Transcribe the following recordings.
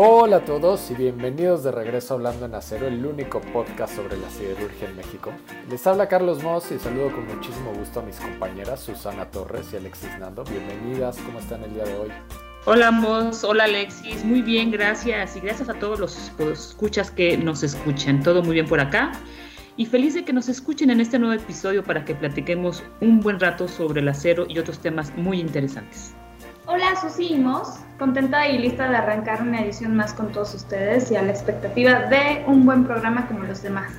Hola a todos y bienvenidos de regreso Hablando en Acero, el único podcast sobre la siderurgia en México. Les habla Carlos Moss y saludo con muchísimo gusto a mis compañeras Susana Torres y Alexis Nando. Bienvenidas, ¿cómo están el día de hoy? Hola Moss, hola Alexis, muy bien, gracias y gracias a todos los, los escuchas que nos escuchan. Todo muy bien por acá y feliz de que nos escuchen en este nuevo episodio para que platiquemos un buen rato sobre el acero y otros temas muy interesantes. Hola Susi y Moss, contenta y lista de arrancar una edición más con todos ustedes y a la expectativa de un buen programa como los demás.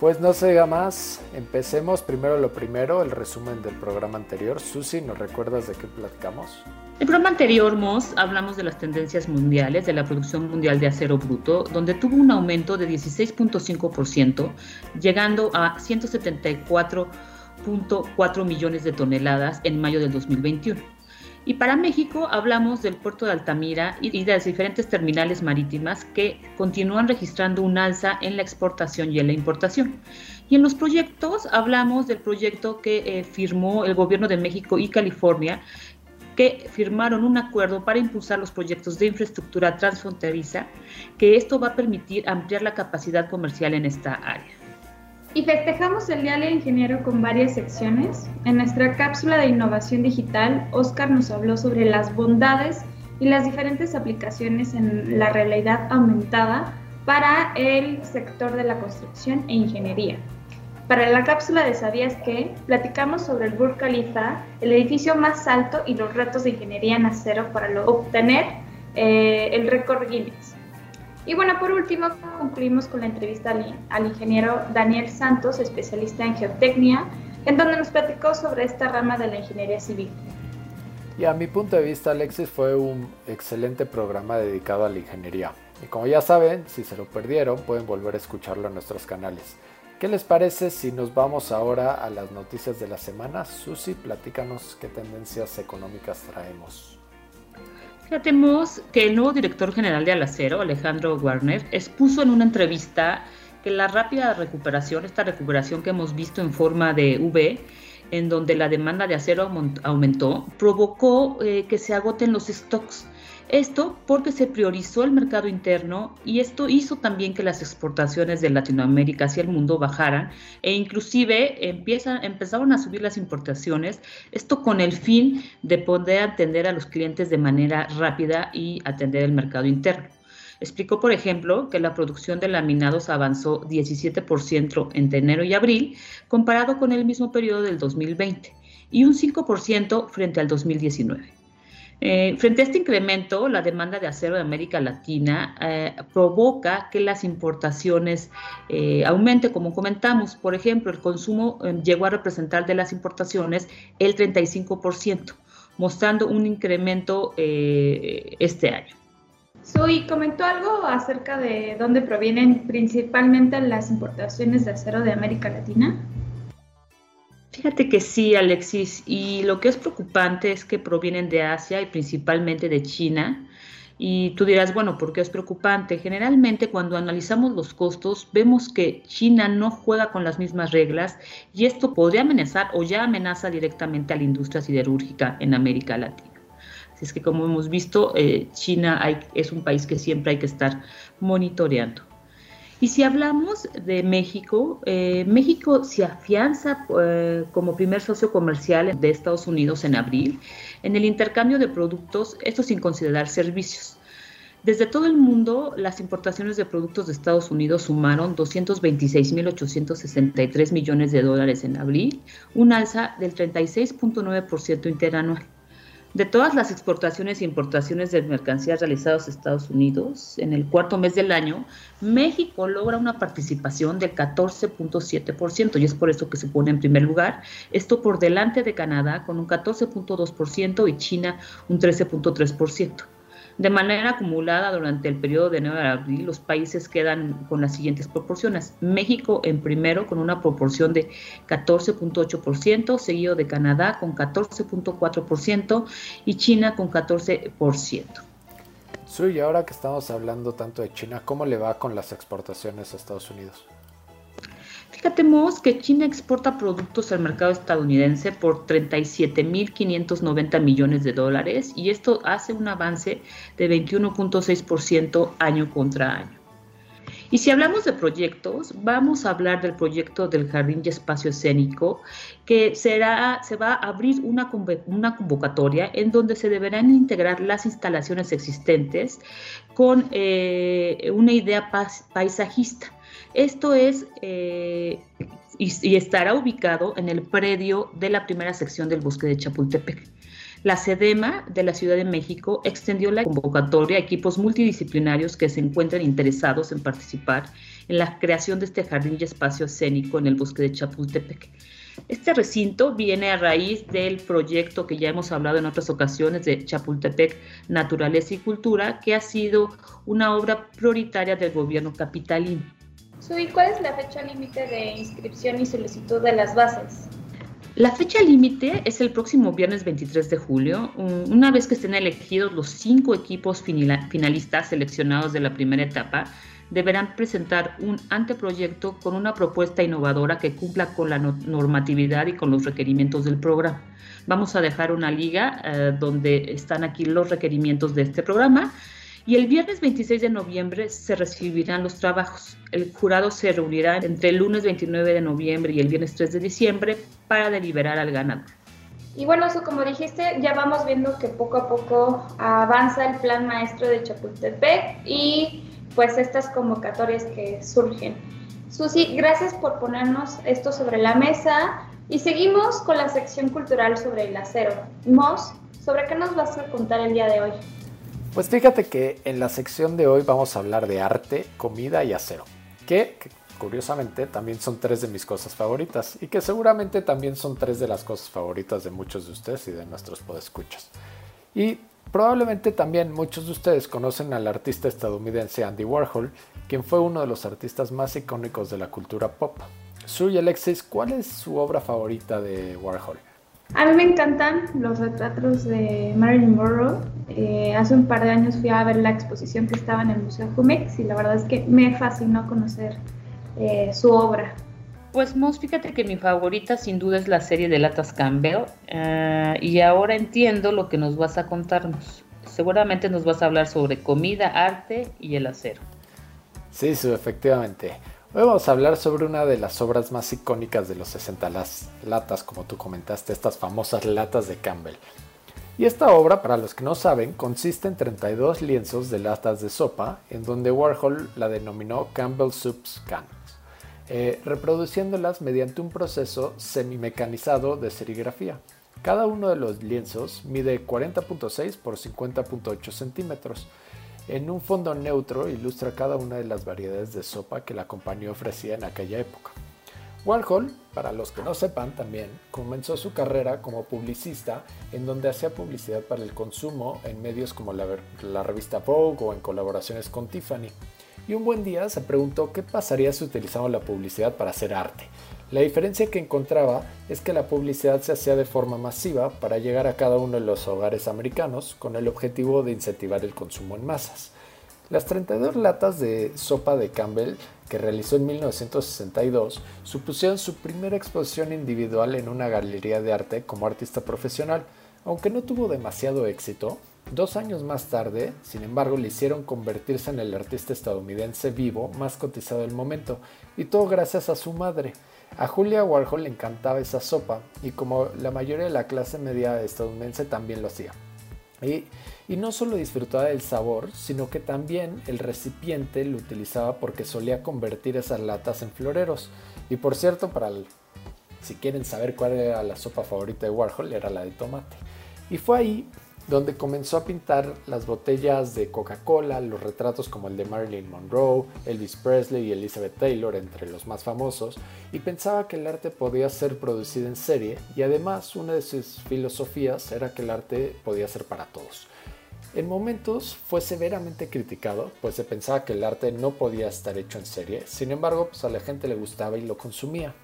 Pues no se diga más, empecemos primero lo primero, el resumen del programa anterior. Susi, ¿nos recuerdas de qué platicamos? El programa anterior, Moss, hablamos de las tendencias mundiales de la producción mundial de acero bruto, donde tuvo un aumento de 16.5%, llegando a 174.4 millones de toneladas en mayo del 2021. Y para México hablamos del puerto de Altamira y de las diferentes terminales marítimas que continúan registrando un alza en la exportación y en la importación. Y en los proyectos hablamos del proyecto que eh, firmó el gobierno de México y California que firmaron un acuerdo para impulsar los proyectos de infraestructura transfronteriza, que esto va a permitir ampliar la capacidad comercial en esta área. Y festejamos el Día del Ingeniero con varias secciones. En nuestra cápsula de innovación digital, Oscar nos habló sobre las bondades y las diferentes aplicaciones en la realidad aumentada para el sector de la construcción e ingeniería. Para la cápsula de ¿Sabías qué? platicamos sobre el Burj Khalifa, el edificio más alto y los retos de ingeniería en acero para obtener eh, el récord Guinness. Y bueno, por último, concluimos con la entrevista al, ingeniero Daniel Santos, especialista en geotecnia, en donde nos platicó sobre esta rama de la ingeniería civil. Y a mi punto de vista, Alexis, fue un excelente programa dedicado a la ingeniería. Y como ya saben, si se lo perdieron, pueden volver a escucharlo en nuestros canales. ¿Qué les parece si nos vamos ahora a las noticias de la semana? Susi, platícanos qué tendencias económicas traemos. Fíjate, que el nuevo director general de Alacero, Alejandro Warner, expuso en una entrevista que la rápida recuperación, esta recuperación que hemos visto en forma de V, en donde la demanda de acero aumentó, provocó eh, que se agoten los stocks esto porque se priorizó el mercado interno y esto hizo también que las exportaciones de Latinoamérica hacia el mundo bajaran e inclusive empiezan, empezaron a subir las importaciones, esto con el fin de poder atender a los clientes de manera rápida y atender el mercado interno. Explicó, por ejemplo, que la producción de laminados avanzó 17% entre enero y abril, comparado con el mismo periodo del 2020, y un 5% frente al 2019. Eh, frente a este incremento, la demanda de acero de América Latina eh, provoca que las importaciones eh, aumente, como comentamos. Por ejemplo, el consumo llegó a representar de las importaciones el 35%, mostrando un incremento este año. Soy comentó algo acerca de dónde provienen principalmente las importaciones de acero de América Latina. Fíjate que sí, Alexis, y lo que es preocupante es que provienen de Asia y principalmente de China. Y tú dirás, bueno, ¿por qué es preocupante? Generalmente cuando analizamos los costos vemos que China no juega con las mismas reglas y esto podría amenazar o ya amenaza directamente a la industria siderúrgica en América Latina. Así es que como hemos visto, eh, China es un país que siempre hay que estar monitoreando. Y si hablamos de México, eh, México se afianza eh, como primer socio comercial de Estados Unidos en abril en el intercambio de productos, esto sin considerar servicios. Desde todo el mundo, las importaciones de productos de Estados Unidos sumaron 226.863 millones de dólares en abril, un alza del 36.9% interanual. De todas las exportaciones e importaciones de mercancías realizadas a Estados Unidos, en el cuarto mes del año, México logra una participación del 14.7% y es por eso que se pone en primer lugar. Esto por delante de Canadá con un 14.2% y China un 13.3%. De manera acumulada durante el periodo de enero a abril, los países quedan con las siguientes proporciones. México en primero con una proporción de 14.8%, seguido de Canadá con 14.4% y China con 14%. Sí, y ahora que estamos hablando tanto de China, ¿cómo le va con las exportaciones a Estados Unidos? Fíjate, Moss, que China exporta productos al mercado estadounidense por 37.590 millones de dólares y esto hace un avance de 21.6% año contra año. Y si hablamos de proyectos, vamos a hablar del proyecto del Jardín y Espacio Escénico, que será, se va a abrir una, una convocatoria en donde se deberán integrar las instalaciones existentes con eh, una idea paisajista. Esto es, eh, y, estará ubicado en el predio de la primera sección del bosque de Chapultepec. La SEDEMA de la Ciudad de México extendió la convocatoria a equipos multidisciplinarios que se encuentren interesados en participar en la creación de este jardín y espacio escénico en el bosque de Chapultepec. Este recinto viene a raíz del proyecto que ya hemos hablado en otras ocasiones de Chapultepec Naturaleza y Cultura, que ha sido una obra prioritaria del gobierno capitalino. ¿Y cuál es la fecha límite de inscripción y solicitud de las bases? La fecha límite es el próximo viernes 23 de julio, una vez que estén elegidos los cinco equipos finalistas seleccionados de la primera etapa, deberán presentar un anteproyecto con una propuesta innovadora que cumpla con la normatividad y con los requerimientos del programa. Vamos a dejar una liga eh, donde están aquí los requerimientos de este programa y el viernes 26 de noviembre se recibirán los trabajos. El jurado se reunirá entre el lunes 29 de noviembre y el viernes 3 de diciembre para deliberar al ganador. Y bueno, eso como dijiste, ya vamos viendo que poco a poco avanza el plan maestro de Chapultepec y pues estas convocatorias que surgen. Susi, gracias por ponernos esto sobre la mesa y seguimos con la sección cultural sobre el acero. Mos, ¿sobre qué nos vas a contar el día de hoy? Pues fíjate que en la sección de hoy vamos a hablar de arte, comida y acero, que, curiosamente también son tres de mis cosas favoritas y que seguramente también son tres de las cosas favoritas de muchos de ustedes y de nuestros podescuchas. Y probablemente también muchos de ustedes conocen al artista estadounidense Andy Warhol, quien fue uno de los artistas más icónicos de la cultura pop. Sue Alexis, ¿cuál es su obra favorita de Warhol? A mí me encantan los retratos de Marilyn Monroe. Eh, hace un par de años fui a ver la exposición que estaba en el Museo Jumex y la verdad es que me fascinó conocer eh, su obra. Pues Mos, fíjate que mi favorita sin duda es la serie de Latas Campbell eh, y ahora entiendo lo que nos vas a contarnos. Seguramente nos vas a hablar sobre comida, arte y el acero. Sí, sí, efectivamente. Hoy vamos a hablar sobre una de las obras más icónicas de los 60, las latas, como tú comentaste, estas famosas latas de Campbell. Y esta obra, para los que no saben, consiste en 32 lienzos de latas de sopa, en donde Warhol la denominó Campbell Soups Cans, eh, reproduciéndolas mediante un proceso semimecanizado de serigrafía. Cada uno de los lienzos mide 40.6 por 50.8 centímetros en un fondo neutro ilustra cada una de las variedades de sopa que la compañía ofrecía en aquella época. Warhol, para los que no sepan también, comenzó su carrera como publicista en donde hacía publicidad para el consumo en medios como la, revista Vogue o en colaboraciones con Tiffany. Y un buen día se preguntó qué pasaría si utilizamos la publicidad para hacer arte. La diferencia que encontraba es que la publicidad se hacía de forma masiva para llegar a cada uno de los hogares americanos con el objetivo de incentivar el consumo en masas. Las 32 latas de sopa de Campbell que realizó en 1962 supusieron su primera exposición individual en una galería de arte como artista profesional, aunque no tuvo demasiado éxito. Dos años más tarde, sin embargo, le hicieron convertirse en el artista estadounidense vivo más cotizado del momento, y todo gracias a su madre, a Julia Warhol le encantaba esa sopa y como la mayoría de la clase media estadounidense también lo hacía. Y, no solo disfrutaba del sabor, sino que también el recipiente lo utilizaba porque solía convertir esas latas en floreros. Y por cierto, para si quieren saber cuál era la sopa favorita de Warhol, era la de tomate. Y fue ahí donde comenzó a pintar las botellas de Coca-Cola, los retratos como el de Marilyn Monroe, Elvis Presley y Elizabeth Taylor, entre los más famosos, y pensaba que el arte podía ser producido en serie y además una de sus filosofías era que el arte podía ser para todos. En momentos fue severamente criticado, pues se pensaba que el arte no podía estar hecho en serie, sin embargo pues a la gente le gustaba y lo consumía.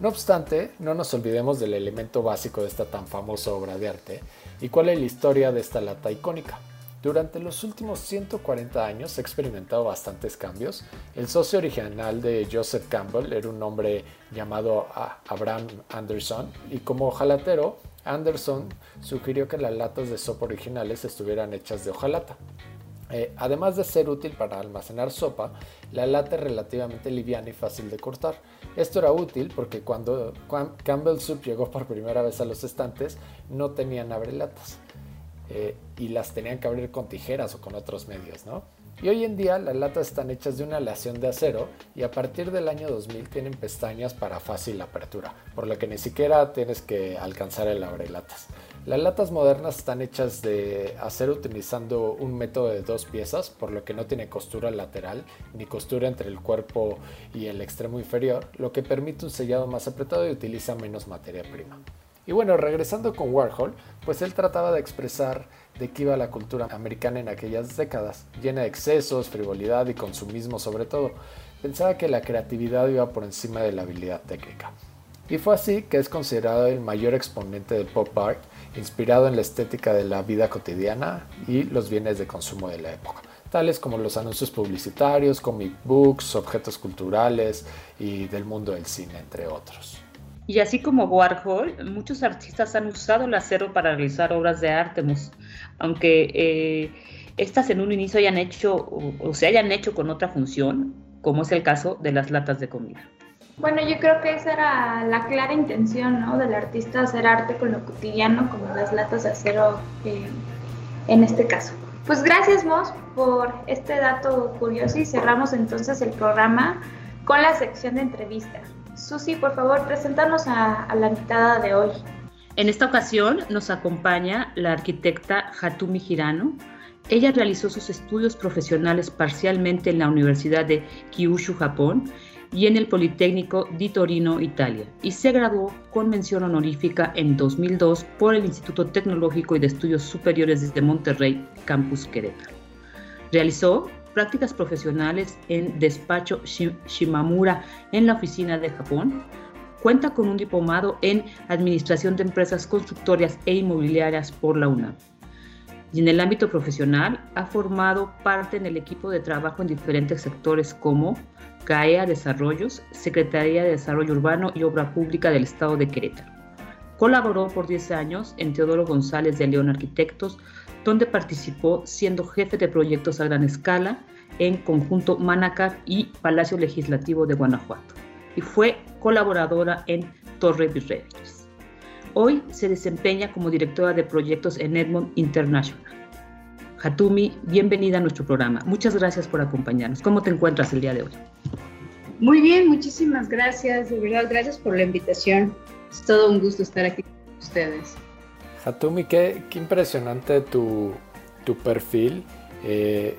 No obstante, no nos olvidemos del elemento básico de esta tan famosa obra de arte, ¿Y cuál es la historia de esta lata icónica? Durante los últimos 140 años ha experimentado bastantes cambios. El socio original de Joseph Campbell era un hombre llamado Abraham Anderson y como ojalatero, Anderson sugirió que las latas de sopa originales estuvieran hechas de hojalata. Eh, además de ser útil para almacenar sopa, la lata es relativamente liviana y fácil de cortar. Esto era útil porque cuando Campbell Soup llegó por primera vez a los estantes no tenían abrelatas. Eh, y las tenían que abrir con tijeras o con otros medios, ¿no? Y hoy en día las latas están hechas de una aleación de acero y a partir del año 2000 tienen pestañas para fácil apertura, por lo que ni siquiera tienes que alcanzar el abrelatas. Las latas modernas están hechas de acero utilizando un método de dos piezas, por lo que no tiene costura lateral ni costura entre el cuerpo y el extremo inferior, lo que permite un sellado más apretado y utiliza menos materia prima. Y bueno, regresando con Warhol, pues él trataba de expresar de qué iba la cultura americana en aquellas décadas, llena de excesos, frivolidad y consumismo sobre todo. Pensaba que la creatividad iba por encima de la habilidad técnica. Y fue así que es considerado el mayor exponente del pop art, inspirado en la estética de la vida cotidiana y los bienes de consumo de la época, tales como los anuncios publicitarios, comic books, objetos culturales y del mundo del cine, entre otros. Y así como Warhol, muchos artistas han usado el acero para realizar obras de arte, aunque eh, estas en un inicio hayan hecho o, se hayan hecho con otra función, como es el caso de las latas de comida. Bueno, yo creo que esa era la clara intención ¿no? del artista, hacer arte con lo cotidiano, como las latas de acero eh, en este caso. Pues gracias, Mos, por este dato curioso y cerramos entonces el programa con la sección de entrevista. Susi, por favor, preséntanos a, la invitada de hoy. En esta ocasión nos acompaña la arquitecta Hatumi Hirano. Ella realizó sus estudios profesionales parcialmente en la Universidad de Kyushu, Japón, y en el Politécnico di Torino, Italia, y se graduó con mención honorífica en 2002 por el Instituto Tecnológico y de Estudios Superiores de Monterrey, Campus Querétaro. Realizó prácticas profesionales en despacho Shimamura en la oficina de Japón. Cuenta con un diplomado en Administración de Empresas Constructorias e Inmobiliarias por la UNAM. Y en el ámbito profesional ha formado parte en el equipo de trabajo en diferentes sectores como CAEA Desarrollos, Secretaría de Desarrollo Urbano y Obra Pública del Estado de Querétaro. Colaboró por 10 años en Teodoro González de León Arquitectos, donde participó siendo jefe de proyectos a gran escala en conjunto Manacar y Palacio Legislativo de Guanajuato, y fue colaboradora en Torre Virreyes. Hoy se desempeña como directora de proyectos en Edmond International. Hatumi, bienvenida a nuestro programa. Muchas gracias por acompañarnos. ¿Cómo te encuentras el día de hoy? Muy bien, muchísimas gracias. De verdad, gracias por la invitación. Es todo un gusto estar aquí con ustedes. Hatumi, qué, impresionante tu, perfil. Eh,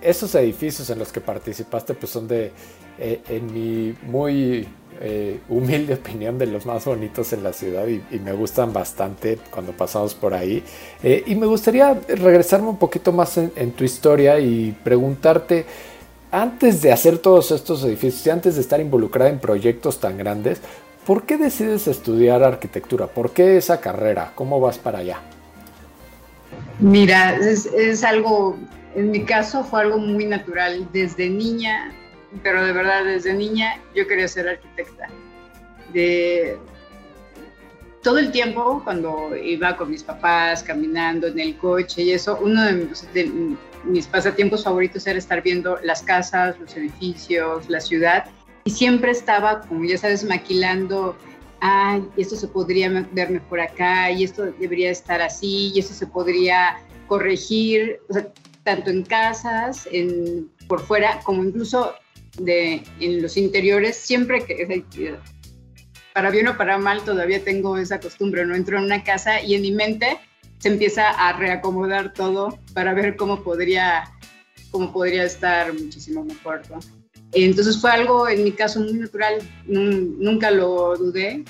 esos edificios en los que participaste pues son de, eh, en mi muy eh, humilde opinión, de los más bonitos en la ciudad y, me gustan bastante cuando pasamos por ahí. y me gustaría regresarme un poquito más en, tu historia y preguntarte, antes de hacer todos estos edificios y antes de estar involucrada en proyectos tan grandes, ¿Por qué decides estudiar arquitectura? ¿Por qué esa carrera? ¿Cómo vas para allá? Mira, es, algo, en mi caso fue algo muy natural. Desde niña, pero de verdad desde niña yo quería ser arquitecta. De, todo el tiempo cuando iba con mis papás caminando en el coche y eso, uno de mis pasatiempos favoritos era estar viendo las casas, los edificios, la ciudad y siempre estaba, como ya sabes, maquilando, ay, esto se podría ver mejor acá, y esto debería estar así, y esto se podría corregir, tanto en casas, en, por fuera, como incluso de, en los interiores, siempre que, para bien o para mal, todavía tengo esa costumbre, no entro en una casa y en mi mente se empieza a reacomodar todo para ver cómo podría, cómo podría estar muchísimo mejor. ¿no? Entonces fue algo en mi caso muy natural, nunca lo dudé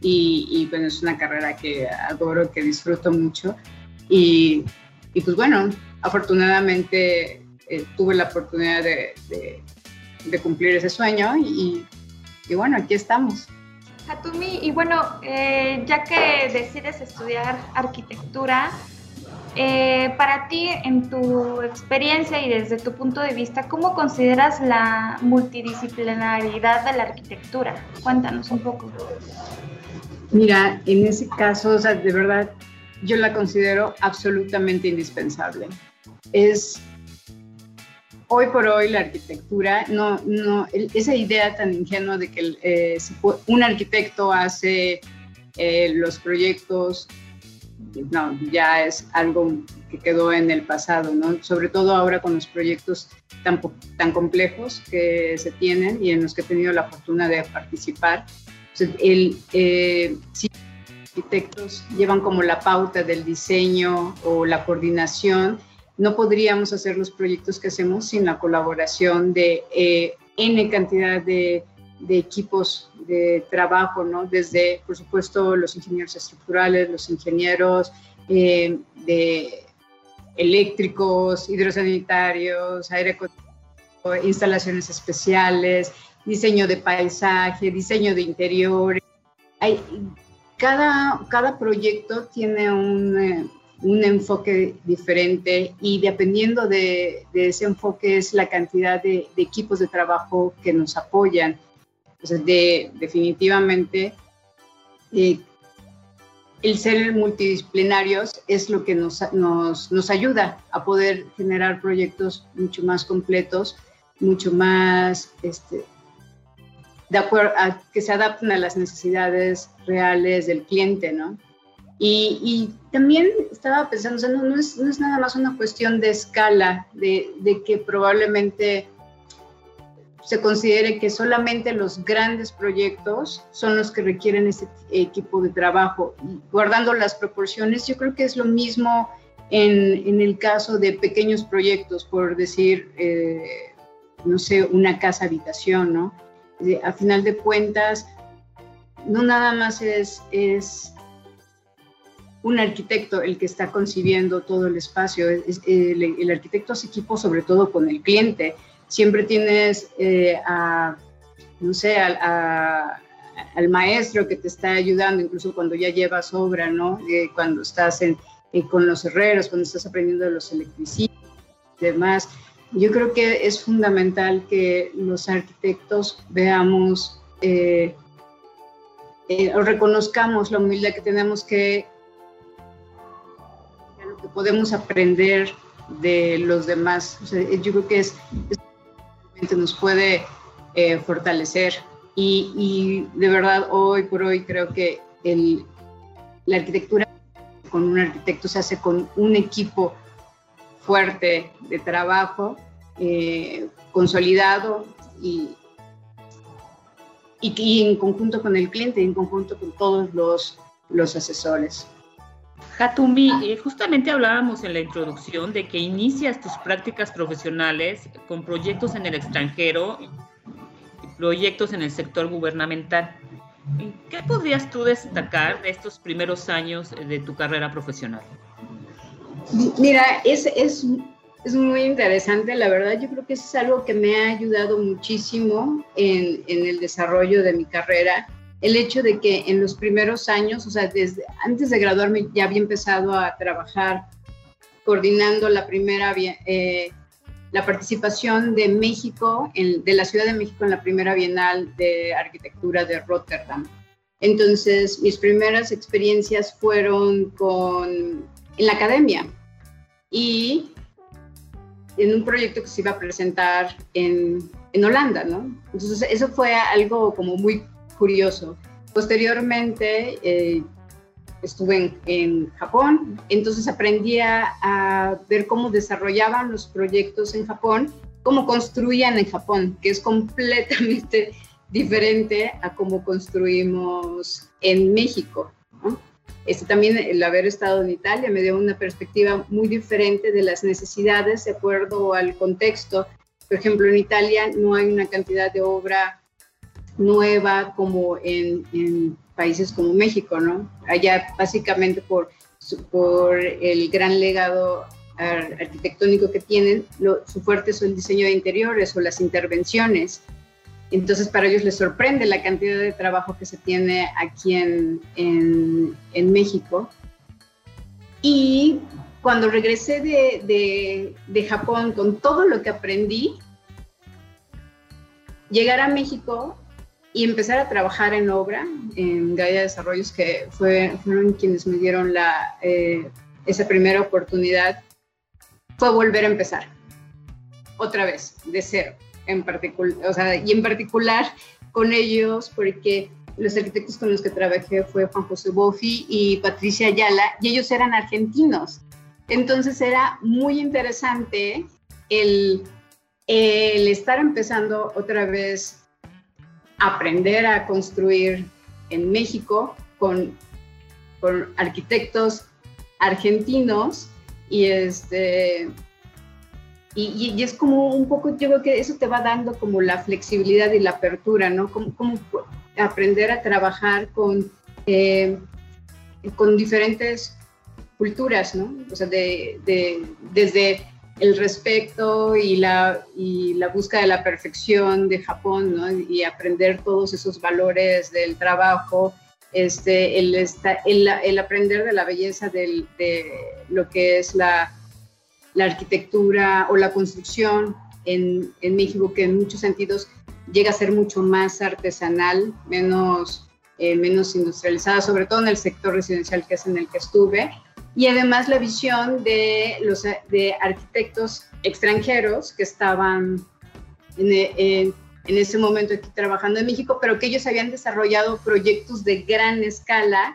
y, bueno, es una carrera que adoro, que disfruto mucho y, pues bueno, afortunadamente eh, tuve la oportunidad de, cumplir ese sueño y, bueno, aquí estamos. Hatumi, y bueno, eh, ya que decides estudiar arquitectura, Eh, para ti, en tu experiencia y desde tu punto de vista, ¿cómo consideras la multidisciplinaridad de la arquitectura? Cuéntanos un poco. Mira, en ese caso, o sea, de verdad, yo la considero absolutamente indispensable. Es hoy por hoy la arquitectura, no, no, esa idea tan ingenua de que eh, un arquitecto hace eh, los proyectos, no, ya es algo que quedó en el pasado, ¿no? Sobre todo ahora con los proyectos tan, complejos que se tienen y en los que he tenido la fortuna de participar. el, eh, arquitectos llevan como la pauta del diseño o la coordinación, no podríamos hacer los proyectos que hacemos sin la colaboración de eh, N cantidad de, equipos de trabajo, ¿no? Desde, por supuesto, los ingenieros estructurales, los ingenieros eh, de eléctricos, hidrosanitarios, aire instalaciones especiales, diseño de paisaje, diseño de interiores. Hay, cada, cada proyecto tiene un, eh, un enfoque diferente y dependiendo de, ese enfoque es la cantidad de, equipos de trabajo que nos apoyan. de, definitivamente, eh, el ser multidisciplinarios es lo que nos, nos, ayuda a poder generar proyectos mucho más completos, mucho más este, de acuerdo que se adapten a las necesidades reales del cliente, ¿no? Y, también estaba pensando, no, no, es, nada más una cuestión de escala, de, que probablemente se considere que solamente los grandes proyectos son los que requieren ese equipo de trabajo. Guardando las proporciones, yo creo que es lo mismo en, en el caso de pequeños proyectos, por decir, eh, no sé, una casa habitación, ¿no? a final de cuentas, no nada más es un arquitecto el que está concibiendo todo el espacio. el, arquitecto hace equipo sobre todo con el cliente. Siempre tienes eh, a, no sé, al maestro que te está ayudando, incluso cuando ya llevas obra, ¿no? Eh, cuando estás en, eh, con los herreros, cuando estás aprendiendo de los electricistas y demás. Yo creo que es fundamental que los arquitectos veamos o reconozcamos la humildad que tenemos que podemos aprender de los demás. yo creo que es, nos puede eh, fortalecer y, de verdad hoy por hoy creo que la arquitectura con un arquitecto se hace con un equipo fuerte de trabajo, eh, consolidado y, y, en conjunto con el cliente, en conjunto con todos los asesores. Hatumbi, eh, justamente hablábamos en la introducción de que inicias tus prácticas profesionales con proyectos en el extranjero, proyectos en el sector gubernamental. ¿Qué podrías tú destacar de estos primeros años de tu carrera profesional? Mira, es, es, es muy interesante, la verdad yo creo que es algo que me ha ayudado muchísimo en, en el desarrollo de mi carrera el hecho de que en los primeros años, o sea, desde antes de graduarme ya había empezado a trabajar coordinando la primera, eh, la participación de México, de la Ciudad de México en la primera Bienal de Arquitectura de Rotterdam. Entonces, mis primeras experiencias fueron con, en la academia y en un proyecto que se iba a presentar en, en Holanda, ¿no? Entonces, eso fue algo como muy curioso. Posteriormente eh, estuve en, Japón, entonces aprendí a, ver cómo desarrollaban los proyectos en Japón, cómo construían en Japón, que es completamente diferente a cómo construimos en México. Este, también el haber estado en Italia me dio una perspectiva muy diferente de las necesidades de acuerdo al contexto. Por ejemplo, en Italia no hay una cantidad de obra nueva como en, países como México, ¿no? Allá básicamente por, por el gran legado arquitectónico que tienen, su fuerte es el diseño de interiores o las intervenciones. Entonces para ellos les sorprende la cantidad de trabajo que se tiene aquí en, en, en México. Y cuando regresé de, de, Japón con todo lo que aprendí, llegar a México y empezar a trabajar en obra, en Gaia Desarrollos, que fue, fueron quienes me dieron la, eh, esa primera oportunidad, fue volver a empezar, otra vez, de cero, en particular, o sea, y en particular con ellos, porque los arquitectos con los que trabajé fue Juan José Bofi y Patricia Ayala, y ellos eran argentinos. Entonces era muy interesante el, el estar empezando otra vez aprender a construir en México con, con arquitectos argentinos y este y, es como un poco, yo creo que eso te va dando como la flexibilidad y la apertura, ¿no? Como, como aprender a trabajar con, eh, con diferentes culturas, ¿no? O sea, de, desde el respeto y la, y la búsqueda de la perfección de Japón, ¿no? Y aprender todos esos valores del trabajo, este, el, el, el aprender de la belleza de lo que es la, la arquitectura o la construcción en, en México, que en muchos sentidos llega a ser mucho más artesanal, menos, eh, menos industrializada, sobre todo en el sector residencial que es en el que estuve. Y además la visión de los de arquitectos extranjeros que estaban en, en, en ese momento aquí trabajando en México, pero que ellos habían desarrollado proyectos de gran escala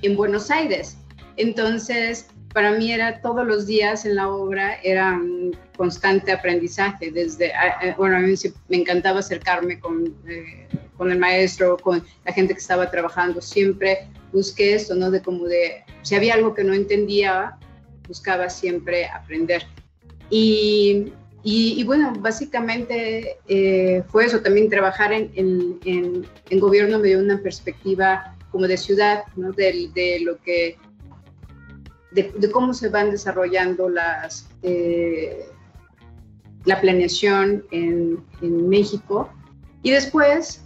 en Buenos Aires. Entonces, para mí era todos los días en la obra, era un constante aprendizaje. Desde, bueno, a mí me encantaba acercarme con, eh, con el maestro, con la gente que estaba trabajando. Siempre busqué esto, ¿no? De como de, si había algo que no entendía, buscaba siempre aprender. Y, y, bueno, básicamente eh, fue eso, también trabajar en, en, en, gobierno me dio una perspectiva como de ciudad, ¿no? de, de lo que de, cómo se van desarrollando las, eh, la planeación en, en, México. Y después,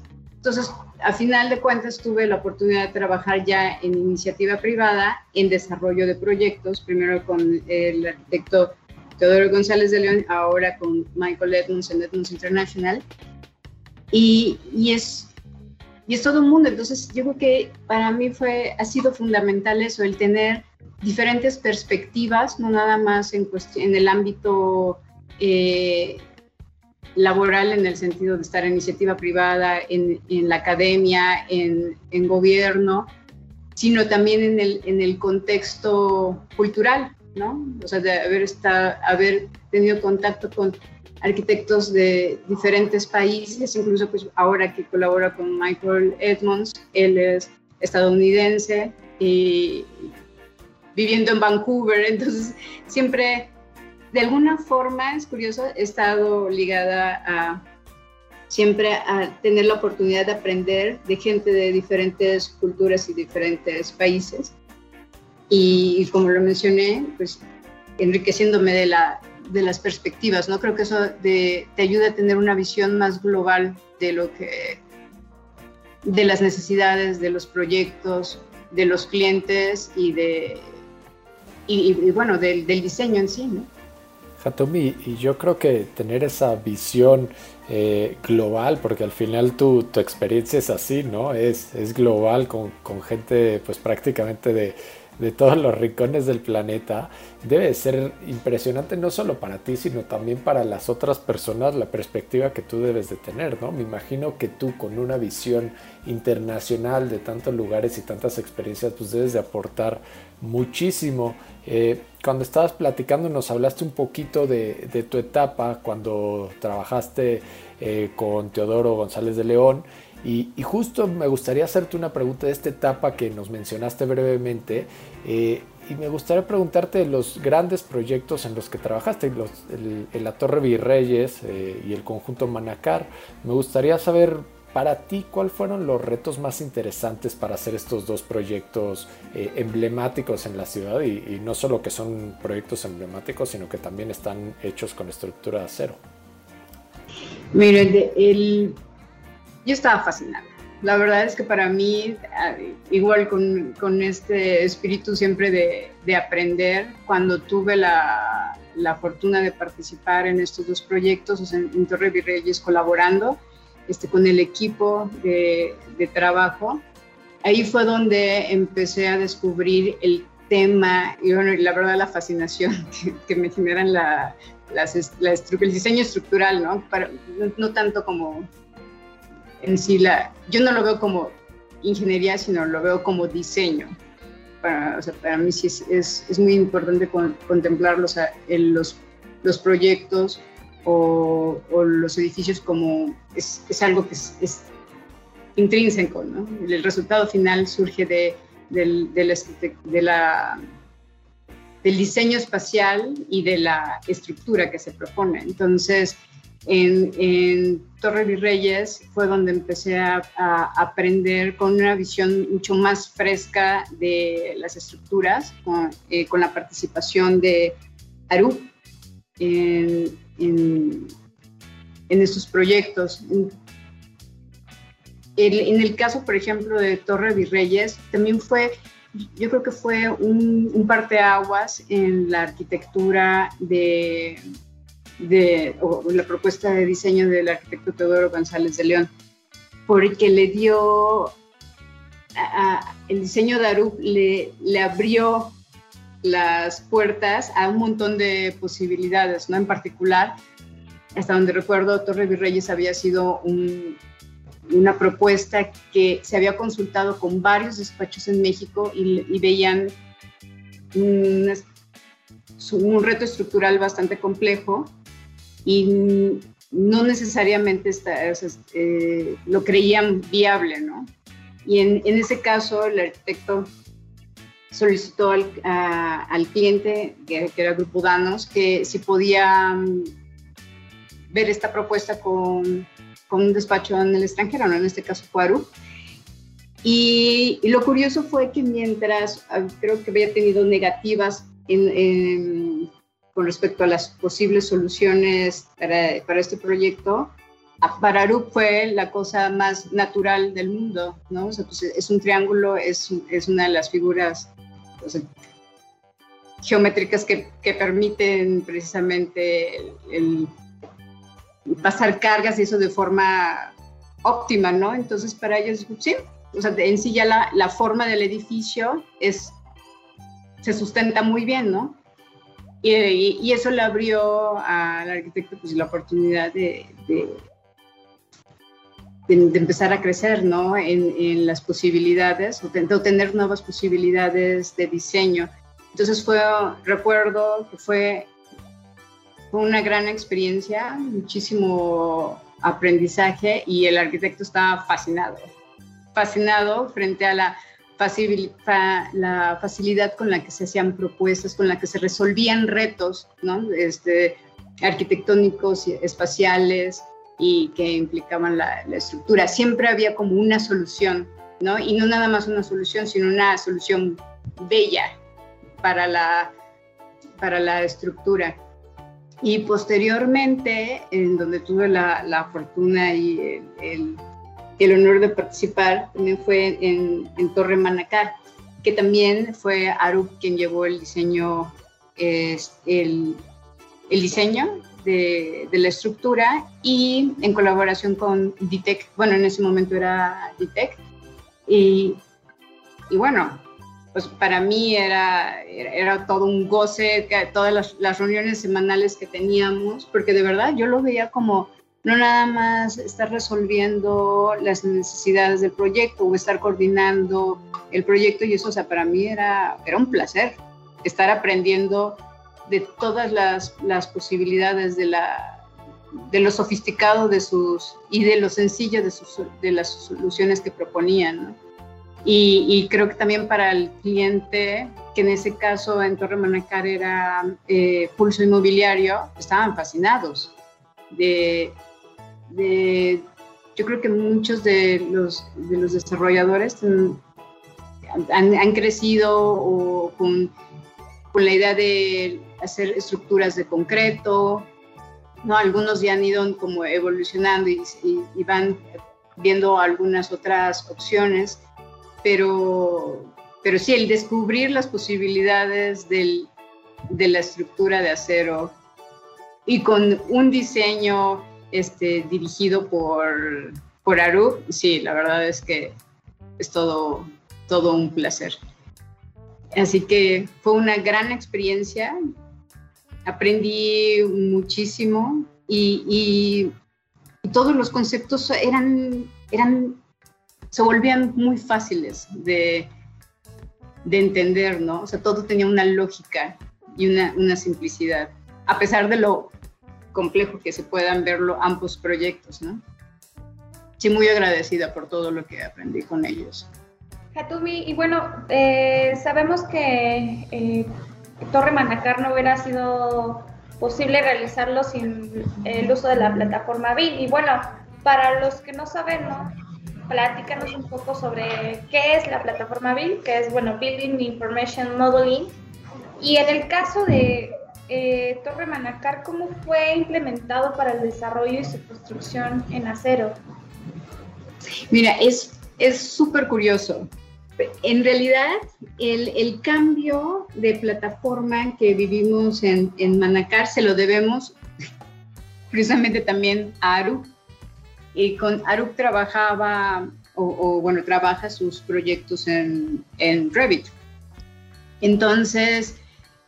entonces, a final de cuentas, tuve la oportunidad de trabajar ya en iniciativa privada, en desarrollo de proyectos, primero con el arquitecto Teodoro González de León, ahora con Michael Edmonds en Edmonds International. Y, y es y es todo un mundo. Entonces, yo creo que para mí fue, ha sido fundamental eso, el tener diferentes perspectivas, no nada más en, en el ámbito eh, laboral en el sentido de estar en iniciativa privada, en, en la academia, en, en, gobierno, sino también en el, en el contexto cultural, ¿no? O sea, de haber, estado, haber tenido contacto con arquitectos de diferentes países, incluso pues ahora que colabora con Michael Edmonds, él es estadounidense y viviendo en Vancouver, entonces siempre, de alguna forma, es curioso, he estado ligada a siempre a tener la oportunidad de aprender de gente de diferentes culturas y diferentes países. Y, como lo mencioné, pues enriqueciéndome de, la, de las perspectivas, ¿no? Creo que eso te ayuda a tener una visión más global de lo que de las necesidades de los proyectos, de los clientes y de y, bueno, del, diseño en sí, ¿no? Y yo creo que tener esa visión eh, global, porque al final tu, tu, experiencia es así, ¿no? Es, es global con, con gente pues prácticamente de, de todos los rincones del planeta, debe ser impresionante no solo para ti, sino también para las otras personas la perspectiva que tú debes de tener, ¿no? Me imagino que tú con una visión internacional de tantos lugares y tantas experiencias, pues debes de aportar muchísimo. Eh, cuando estabas platicando nos hablaste un poquito de, tu etapa cuando trabajaste eh, con Teodoro González de León y, justo me gustaría hacerte una pregunta de esta etapa que nos mencionaste brevemente. Eh, y me gustaría preguntarte los grandes proyectos en los que trabajaste, la Torre Virreyes eh, y el conjunto Manacar. Me gustaría saber para ti cuáles fueron los retos más interesantes para hacer estos dos proyectos eh, emblemáticos en la ciudad y, y, no solo que son proyectos emblemáticos, sino que también están hechos con estructura de acero. Mire, el, yo estaba fascinada. la verdad es que para mí, ah, igual con, con este espíritu siempre de, de aprender, cuando tuve la, la, fortuna de participar en estos dos proyectos, en, Torre Virreyes colaborando este, con el equipo de, de trabajo, ahí fue donde empecé a descubrir el tema y bueno, la verdad la fascinación que, me generan la, el diseño estructural, ¿no? Para, no tanto como en sí la, yo no lo veo como ingeniería, sino lo veo como diseño. Para, o sea, para mí sí es, es, es muy importante contemplar los, los, los proyectos o, o, los edificios como es, es algo que es, intrínseco, ¿no? El resultado final surge de, del, de, la, de la del diseño espacial y de la estructura que se propone. Entonces, en, Torre Virreyes fue donde empecé a, aprender con una visión mucho más fresca de las estructuras, con, eh, la participación de Arup en, en, estos proyectos. En, el caso, por ejemplo, de Torre Virreyes, también fue, yo creo que fue un, un parteaguas en la arquitectura de, de la propuesta de diseño del arquitecto Teodoro González de León, porque le dio, el diseño de Arup le, le abrió las puertas a un montón de posibilidades, ¿no? En particular, hasta donde recuerdo, Torre Virreyes había sido una propuesta que se había consultado con varios despachos en México y, veían un, un, reto estructural bastante complejo y no necesariamente está, eh, lo creían viable, ¿no? Y en, en, ese caso el arquitecto solicitó al, al cliente, que, era Grupo Danos, que si podía mm, ver esta propuesta con, con, un despacho en el extranjero, ¿no? en este caso Cuaru. Y, y, lo curioso fue que mientras ah, creo que había tenido negativas en, en con respecto a las posibles soluciones para, para este proyecto, para Arup fue la cosa más natural del mundo, ¿no? O sea, pues es un triángulo, es, es una de las figuras geométricas que, que, permiten precisamente el, pasar cargas y eso de forma óptima, ¿no? Entonces para ellos, sí, o sea, en sí ya la, la forma del edificio es, se sustenta muy bien, ¿no? Y, eso le abrió al arquitecto pues, la oportunidad de, de, empezar a crecer ¿no? en, las posibilidades o, tener nuevas posibilidades de diseño. Entonces fue, recuerdo que fue, fue una gran experiencia, muchísimo aprendizaje y el arquitecto estaba fascinado, fascinado frente a la la facilidad con la que se hacían propuestas, con la que se resolvían retos ¿no? este, arquitectónicos, espaciales y que implicaban la, estructura. Siempre había como una solución, ¿no? y no nada más una solución, sino una solución bella para la, para la estructura. Y posteriormente, en donde tuve la, la fortuna y el honor de participar también fue en, Torre Manacar, que también fue Arup quien llevó el diseño, el, el, diseño de, la estructura y en colaboración con DITEC, bueno, en ese momento era DITEC, y, bueno, pues para mí era, era, todo un goce, todas las reuniones semanales que teníamos, porque de verdad yo lo veía como no nada más estar resolviendo las necesidades del proyecto o estar coordinando el proyecto y eso, o sea, para mí era, era un placer estar aprendiendo de todas las, las posibilidades de, la, de lo sofisticado de sus y de lo sencillo de, sus, de las soluciones que proponían. Y, creo que también para el cliente, que en ese caso en Torre Manacar era eh, Pulso Inmobiliario, estaban fascinados de, yo creo que muchos de los, de los desarrolladores han, crecido con, con, la idea de hacer estructuras de concreto, ¿no? Algunos ya han ido como evolucionando y, van viendo algunas otras opciones, pero, pero sí, el descubrir las posibilidades del, de la estructura de acero y con un diseño este, dirigido por, por Arup, sí, la verdad es que es todo, todo un placer. Así que fue una gran experiencia, aprendí muchísimo y, todos los conceptos eran, eran, se volvían muy fáciles de, de entender, ¿no? O sea, todo tenía una lógica y una, una simplicidad, a pesar de lo complejo que se puedan verlo ambos proyectos, ¿no? Sí, muy agradecida por todo lo que aprendí con ellos. Hatumi, y bueno, eh, sabemos que eh, Torre Manacar no hubiera sido posible realizarlo sin el uso de la plataforma BIM. Y bueno, para los que no saben, ¿no? platícanos un poco sobre qué es la plataforma BIM, que es, bueno, Building Information Modeling. Y en el caso de eh, Torre Manacar, ¿cómo fue implementado para el desarrollo y su construcción en acero? Mira, es súper curioso en realidad, el, cambio de plataforma que vivimos en, Manacar se lo debemos precisamente también a Arup. Y con Arup trabajaba, o, bueno, trabaja sus proyectos en, Revit. Entonces,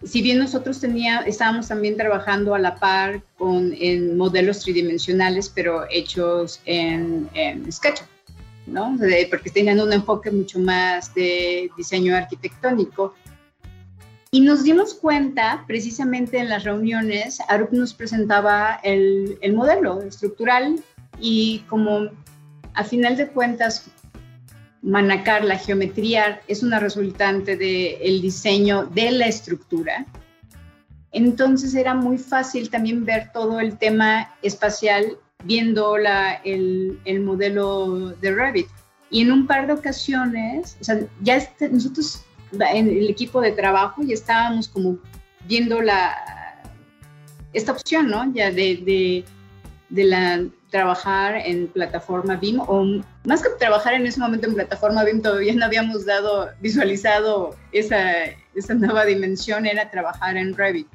si bien nosotros tenía, estábamos también trabajando a la par con en modelos tridimensionales, pero hechos en, en SketchUp. porque tenían un enfoque mucho más de diseño arquitectónico. Y nos dimos cuenta, precisamente en las reuniones, Arup nos presentaba el, el modelo estructural y como a final de cuentas, Manacar, la geometría, es una resultante del diseño de la estructura. Entonces era muy fácil también ver todo el tema espacial viendo la, el, el, modelo de Revit. Y en un par de ocasiones, o sea, ya este, nosotros en el equipo de trabajo ya estábamos como viendo la, esta opción, ¿no? Ya de, de, de la, trabajar en plataforma BIM, o más que trabajar en ese momento en plataforma BIM, todavía no habíamos dado, visualizado esa, esa nueva dimensión, era trabajar en Revit.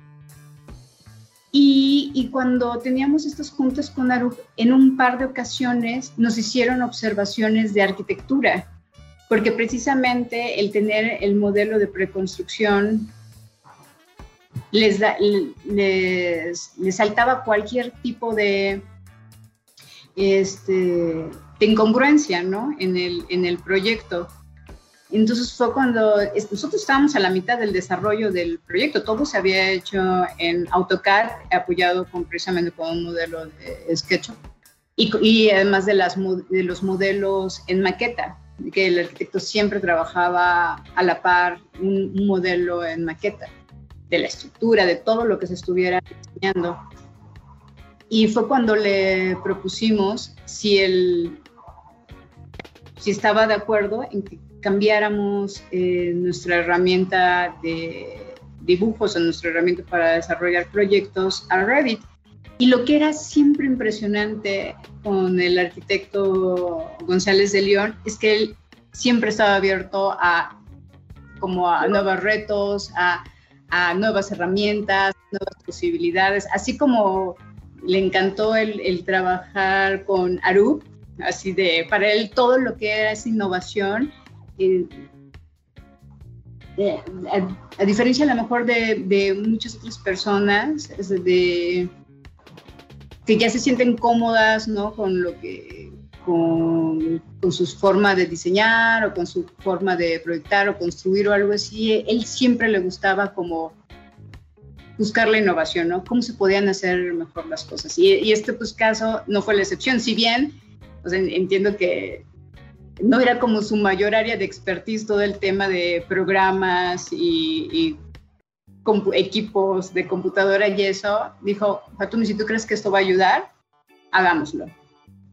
Y, cuando teníamos estos juntos con Arup, en un par de ocasiones nos hicieron observaciones de arquitectura, porque precisamente el tener el modelo de preconstrucción les, les, les saltaba cualquier tipo de, este, de incongruencia ¿no? en, el, en el proyecto. Entonces fue cuando nosotros estábamos a la mitad del desarrollo del proyecto, todo se había hecho en AutoCAD, apoyado con, precisamente con un modelo de SketchUp, y, además de, las, de los modelos en maqueta, que el arquitecto siempre trabajaba a la par un, un modelo en maqueta, de la estructura, de todo lo que se estuviera diseñando. Y fue cuando le propusimos si él si estaba de acuerdo en que cambiáramos eh, nuestra herramienta de dibujos o nuestra herramienta para desarrollar proyectos a Revit. Y lo que era siempre impresionante con el arquitecto González de León es que él siempre estaba abierto a como a nuevos retos, a, nuevas herramientas, nuevas posibilidades, así como le encantó el trabajar con Arup, así de, para él todo lo que era esa innovación a, diferencia a lo mejor de, muchas otras personas, de, que ya se sienten cómodas ¿no? con lo que con, con su forma de diseñar o con su forma de proyectar o construir o algo así, él siempre le gustaba como buscar la innovación, ¿no? Cómo se podían hacer mejor las cosas. Y, este pues, caso no fue la excepción, si bien pues, entiendo que no era como su mayor área de expertise todo el tema de programas y, equipos de computadora y eso, dijo, Fatumi, si tú crees que esto va a ayudar, hagámoslo.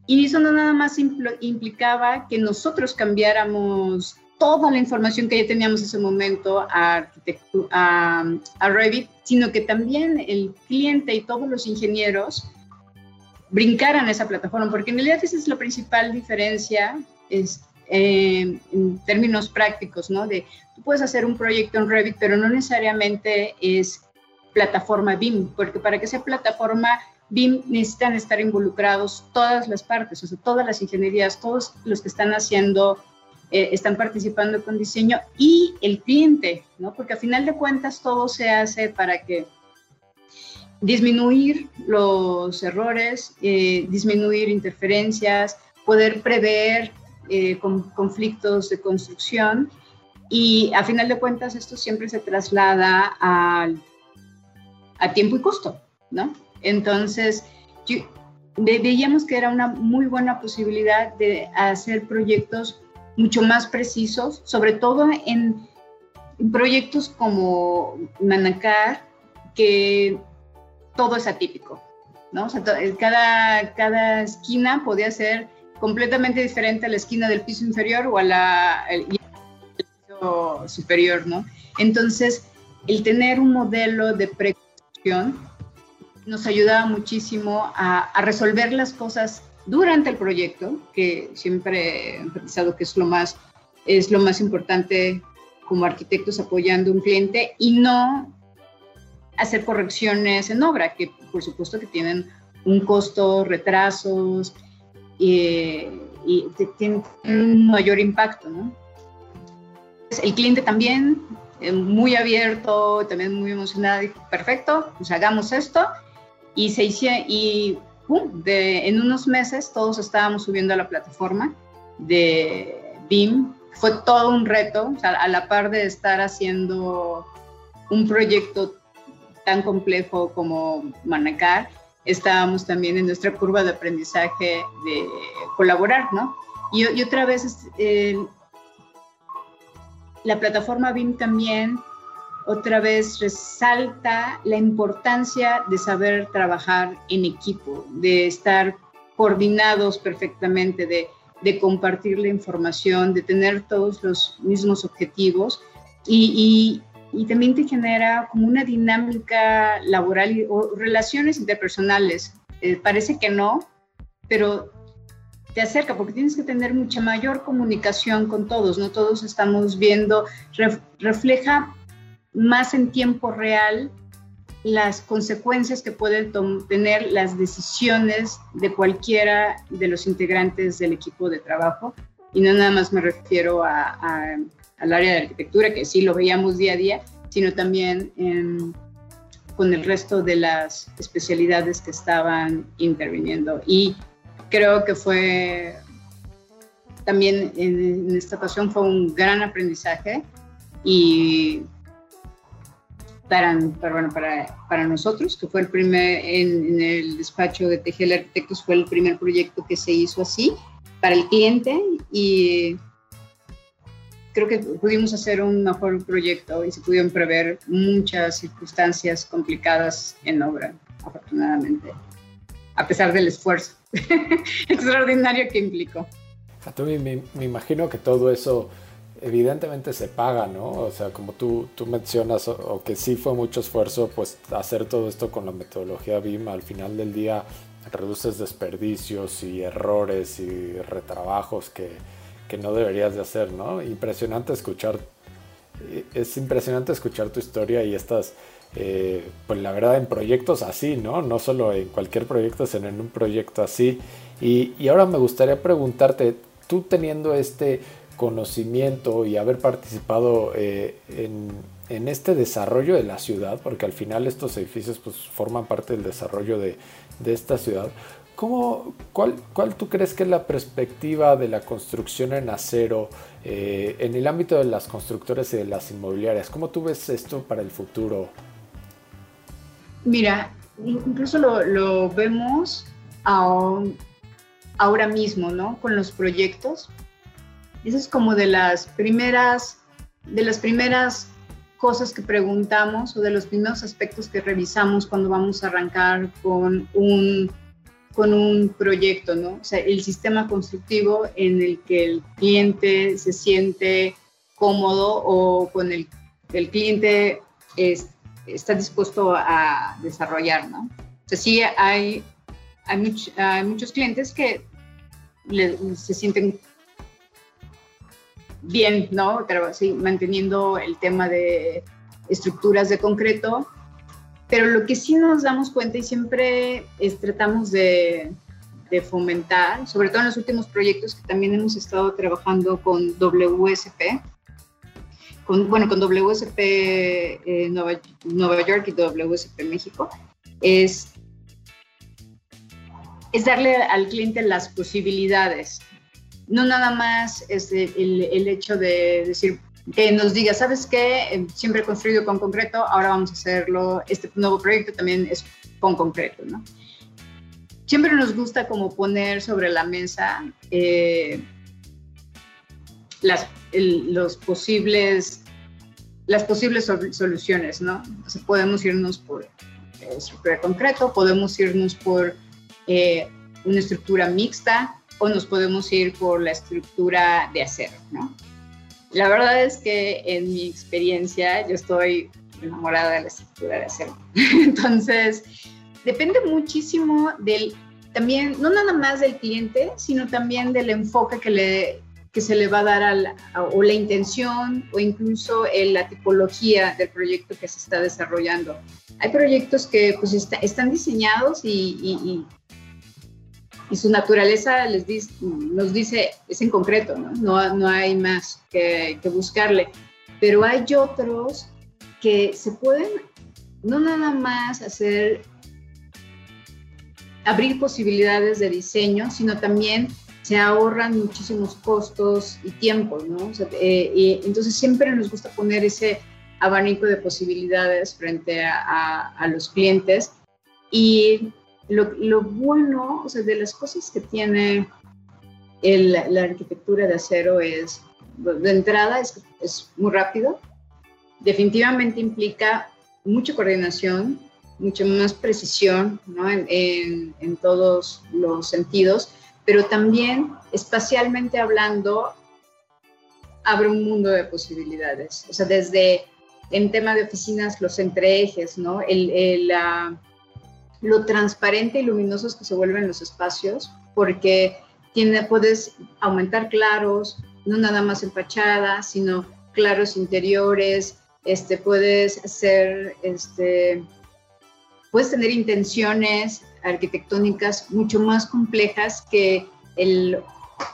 Y eso no nada más implicaba que nosotros cambiáramos toda la información que ya teníamos en ese momento a, a, a Revit, sino que también el cliente y todos los ingenieros brincaran esa plataforma, porque en realidad esa es la principal diferencia es, eh, en términos prácticos, ¿no? De tú puedes hacer un proyecto en Revit, pero no necesariamente es plataforma BIM, porque para que sea plataforma BIM necesitan estar involucrados todas las partes, o sea, todas las ingenierías, todos los que están haciendo, eh, están participando con diseño y el cliente, ¿no? Porque a final de cuentas todo se hace para que disminuir los errores, eh, disminuir interferencias, poder prever eh, conflictos de construcción y a final de cuentas esto siempre se traslada a, a tiempo y costo, ¿no? Entonces, veíamos que era una muy buena posibilidad de hacer proyectos mucho más precisos, sobre todo en, proyectos como Manacar, que todo es atípico, ¿no? O sea, cada, cada esquina podía ser completamente diferente a la esquina del piso inferior o a la el, piso superior, ¿no? Entonces, el tener un modelo de precaución nos ayudaba muchísimo a, resolver las cosas durante el proyecto, que siempre he enfatizado que es lo más, es lo más importante como arquitectos apoyando un cliente y no hacer correcciones en obra, que por supuesto que tienen un costo, retrasos y tienen un mayor impacto. ¿no? El cliente también, eh, muy abierto, también muy emocionado, dijo, perfecto, pues hagamos esto y se hizo, y en unos meses todos estábamos subiendo a la plataforma de BIM. Fue todo un reto, a la par de estar haciendo un proyecto tan complejo como Manacar, estábamos también en nuestra curva de aprendizaje de colaborar, ¿no? Y, y otra vez, eh, la plataforma BIM también otra vez resalta la importancia de saber trabajar en equipo, de estar coordinados perfectamente, de, compartir la información, de tener todos los mismos objetivos y, también te genera como una dinámica laboral o relaciones interpersonales. Eh, parece que no, pero te acerca porque tienes que tener mucha mayor comunicación con todos, no todos estamos viendo, refleja más en tiempo real las consecuencias que pueden tener las decisiones de cualquiera de los integrantes del equipo de trabajo. Y no nada más me refiero a, al área de arquitectura, que sí lo veíamos día a día, sino también con el resto de las especialidades que estaban interviniendo. Y creo que fue también en, en esta ocasión fue un gran aprendizaje y para, para, para, para, nosotros, que fue el primer, en, el despacho de TGL Arquitectos, fue el primer proyecto que se hizo así para el cliente y creo que pudimos hacer un mejor proyecto y se pudieron prever muchas circunstancias complicadas en obra, afortunadamente, a pesar del esfuerzo extraordinario que implicó. A mí me, me imagino que todo eso evidentemente se paga, ¿no? O sea, como tú, tú mencionas, o, que sí fue mucho esfuerzo, pues hacer todo esto con la metodología BIM, al final del día reduces desperdicios y errores y retrabajos que, que no deberías de hacer, ¿no? Impresionante escuchar, es impresionante escuchar tu historia y estas, eh, pues la verdad en proyectos así, ¿no? No solo en cualquier proyecto, sino en un proyecto así. Y, y ahora me gustaría preguntarte, tú teniendo este conocimiento y haber participado eh, en, este desarrollo de la ciudad, porque al final estos edificios pues, forman parte del desarrollo de, esta ciudad. ¿Cómo, cuál, cuál, tú crees que es la perspectiva de la construcción en acero eh, en el ámbito de las constructoras y de las inmobiliarias? ¿Cómo tú ves esto para el futuro? Mira, incluso lo, lo vemos ahora mismo, ¿no? Con los proyectos. Eso es como de las primeras, de las primeras cosas que preguntamos o de los primeros aspectos que revisamos cuando vamos a arrancar con un, con un proyecto, ¿no? O sea, el sistema constructivo en el que el cliente se siente cómodo o con el, el cliente está dispuesto a desarrollar, ¿no? O sea, sí hay, hay, muchos clientes que se sienten bien, ¿no? Pero sí, manteniendo el tema de estructuras de concreto. Pero lo que sí nos damos cuenta y siempre tratamos de, fomentar, sobre todo en los últimos proyectos que también hemos estado trabajando con WSP, bueno, con WSP eh, Nueva, York y WSP México, es, darle al cliente las posibilidades. No nada más es el hecho de decir, que nos diga, ¿sabes qué? Eh, siempre he construido con concreto, ahora vamos a hacerlo, este nuevo proyecto también es con concreto, ¿no? Siempre nos gusta como poner sobre la mesa eh, las, los posibles, las posibles soluciones, ¿no? podemos irnos por estructura concreto, podemos irnos por eh, una estructura mixta o nos podemos ir por la estructura de acero, ¿no? La verdad es que en mi experiencia yo estoy enamorada de la estructura de acero. Entonces, depende muchísimo del, también, no nada más del cliente, sino también del enfoque que, le, que se le va a dar a o la intención o incluso la tipología del proyecto que se está desarrollando. Hay proyectos que pues están diseñados y su naturaleza les dice, nos dice, es en concreto, ¿no? No, no hay más que, que, buscarle. Pero hay otros que se pueden no nada más hacer, abrir posibilidades de diseño, sino también se ahorran muchísimos costos y tiempo, ¿no? Eh, y entonces siempre nos gusta poner ese abanico de posibilidades frente a, a, a los clientes y lo, bueno, o sea, de las cosas que tiene la arquitectura de acero es, de entrada, es, es muy rápido, definitivamente implica mucha coordinación, mucha más precisión ¿no? en, en, todos los sentidos, pero también espacialmente hablando abre un mundo de posibilidades. O sea, desde en tema de oficinas, los entreejes, ¿no? El, el, lo transparente y luminosos que se vuelven los espacios, porque tiene, puedes aumentar claros, no nada más en fachada, sino claros interiores, este, puedes hacer, este, puedes tener intenciones arquitectónicas mucho más complejas que el,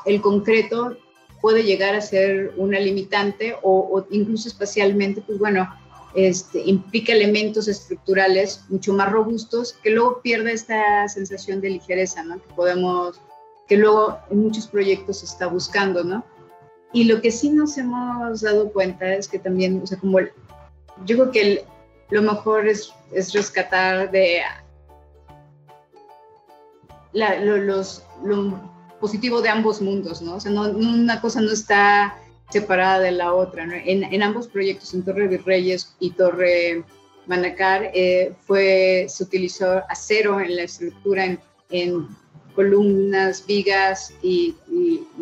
el concreto puede llegar a ser una limitante o, o incluso espacialmente, pues bueno, este, implica elementos estructurales mucho más robustos, que luego pierde esta sensación de ligereza, ¿no? Que podemos, que luego en muchos proyectos se está buscando, ¿no? Y lo que sí nos hemos dado cuenta es que también, o sea, como yo creo que lo mejor es, es rescatar de lo, los, lo positivo de ambos mundos, ¿no? O sea, no, una cosa no está separada de la otra. En, ambos proyectos, en Torre Virreyes y Torre Manacar, eh, fue, se utilizó acero en la estructura, en, columnas, vigas y,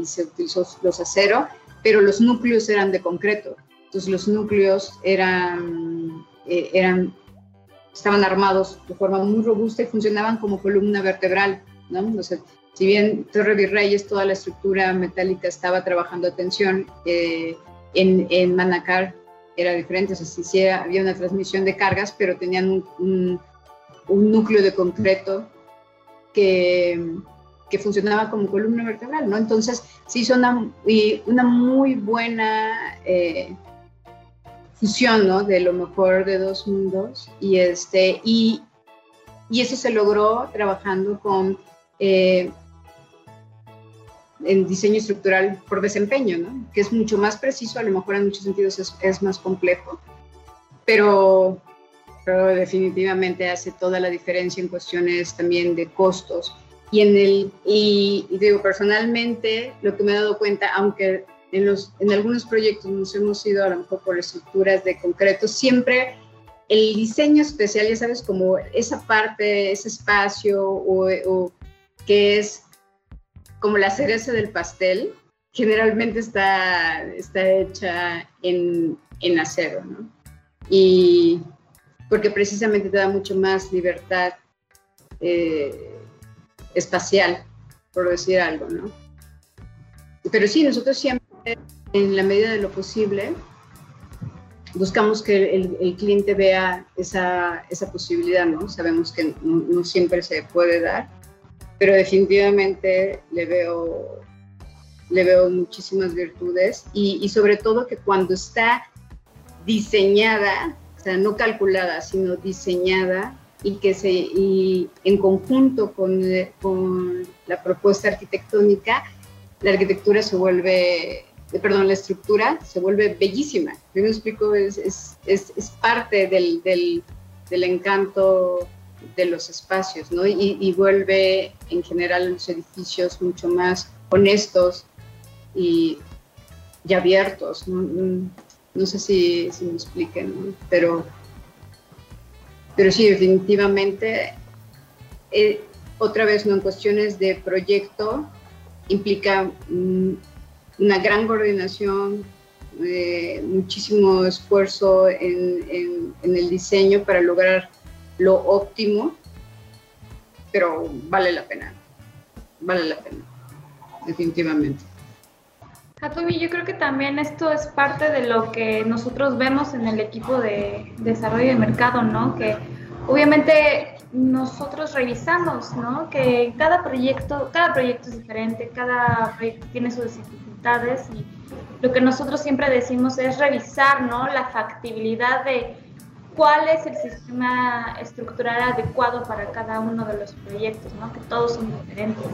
se utilizó los acero, pero los núcleos eran de concreto. Entonces los núcleos eran, eh, eran, estaban armados de forma muy robusta y funcionaban como columna vertebral. ¿no? Si bien Torre Virreyes, toda la estructura metálica estaba trabajando a tensión, eh, en, en, Manacar era diferente, o sea, había una transmisión de cargas, pero tenían un, un, núcleo de concreto que, que, funcionaba como columna vertebral, ¿no? Entonces, sí hizo una, una muy buena eh, fusión, ¿no? De lo mejor de dos mundos, y, este, y, y eso se logró trabajando con... Eh, en diseño estructural por desempeño, ¿no? que es mucho más preciso, a lo mejor en muchos sentidos es, es más complejo, pero, pero, definitivamente hace toda la diferencia en cuestiones también de costos. Y, en el, y, digo, personalmente, lo que me he dado cuenta, aunque en, los, en algunos proyectos nos hemos ido a lo mejor por estructuras de concreto, siempre el diseño especial, ya sabes, como esa parte, ese espacio o, o que es como la cereza del pastel, generalmente está, está hecha en, en acero, ¿no? Y porque precisamente te da mucho más libertad eh, espacial, por decir algo, ¿no? Pero sí, nosotros siempre, en la medida de lo posible, buscamos que el, cliente vea esa, esa, posibilidad, ¿no? Sabemos que no, siempre se puede dar, pero definitivamente le veo, le veo muchísimas virtudes y, sobre todo que cuando está diseñada, o sea, no calculada, sino diseñada y que se, y en conjunto con, con la propuesta arquitectónica, la arquitectura se vuelve perdón, la estructura se vuelve bellísima. Yo me explico, es, es, es, parte del, del, del, encanto de los espacios, ¿no? Y, vuelve en general los edificios mucho más honestos y, abiertos. ¿no? no sé si, me expliquen, pero, pero sí, definitivamente, eh, otra vez, ¿no? en cuestiones de proyecto, implica una gran coordinación, eh, muchísimo esfuerzo en, el diseño para lograr lo óptimo, pero vale la pena, vale la pena, definitivamente. Katumi, yo creo que también esto es parte de lo que nosotros vemos en el equipo de desarrollo de mercado, ¿no? Que obviamente nosotros revisamos, ¿no? Que cada proyecto, cada proyecto es diferente, cada proyecto tiene sus dificultades y lo que nosotros siempre decimos es revisar, ¿no? La factibilidad de cuál es el sistema estructural adecuado para cada uno de los proyectos, ¿no? Que todos son diferentes.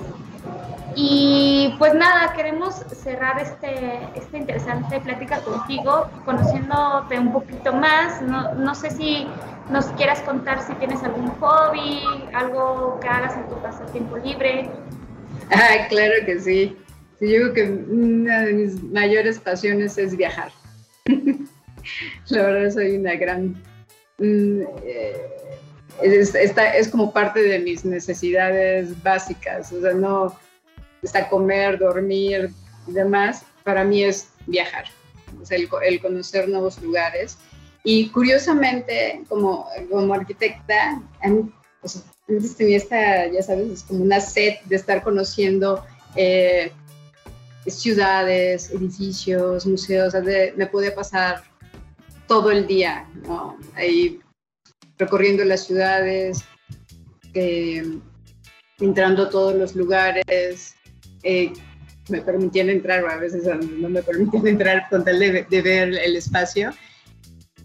Y pues nada, queremos cerrar este, esta interesante plática contigo, conociéndote un poquito más. No, no sé si nos quieras contar si tienes algún hobby, algo que hagas en tu pasatiempo libre. Ah, claro que sí. Yo digo que una de mis mayores pasiones es viajar. La verdad soy una gran... Mm, eh, es, es como parte de mis necesidades básicas. O sea, no está comer, dormir y demás. Para mí es viajar, o sea, el, el conocer nuevos lugares y curiosamente, como, como arquitecta, pues, antes tenía esta, ya sabes, es como una sed de estar conociendo eh, ciudades, edificios, museos, me podía pasar todo el día. Ahí recorriendo las ciudades, eh, entrando a todos los lugares, eh, me permitían entrar, a veces no me permitían entrar con tal de, ver el espacio.